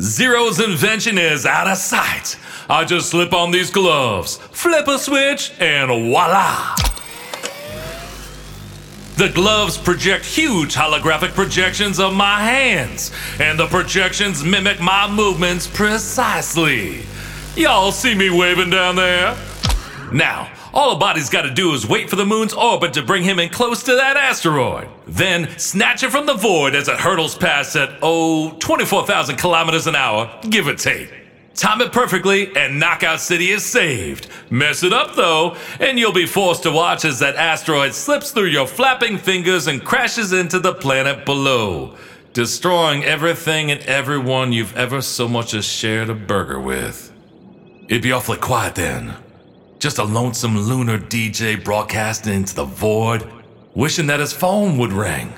Zero's invention is out of sight. I just slip on these gloves, flip a switch, and voila! The gloves project huge holographic projections of my hands, and the projections mimic my movements precisely. Y'all see me waving down there? Now, all a body's gotta do is wait for the moon's orbit to bring him in close to that asteroid. Then snatch it from the void as it hurtles past at, oh, 24,000 kilometers an hour, give or take. Time it perfectly, and Knockout City is saved. Mess it up, though, and you'll be forced to watch as that asteroid slips through your flapping fingers and crashes into the planet below, destroying everything and everyone you've ever so much as shared a burger with. It'd be awfully quiet then. Just a lonesome lunar DJ broadcasting into the void, wishing that his phone would ring,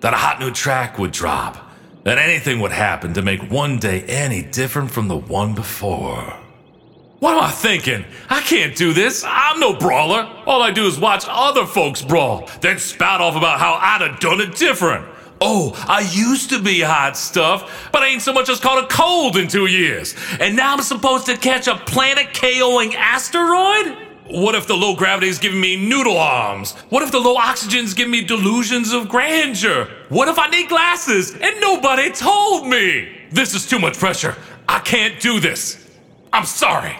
that a hot new track would drop, that anything would happen to make one day any different from the one before. What am I thinking? I can't do this. I'm no brawler. All I do is watch other folks brawl, then spout off about how I'd have done it different. Oh, I used to be hot stuff, but I ain't so much as caught a cold in two years. And now I'm supposed to catch a planet KOing asteroid? What if the low gravity's giving me noodle arms? What if the low oxygen's giving me delusions of grandeur? What if I need glasses and nobody told me? This is too much pressure. I can't do this. I'm sorry.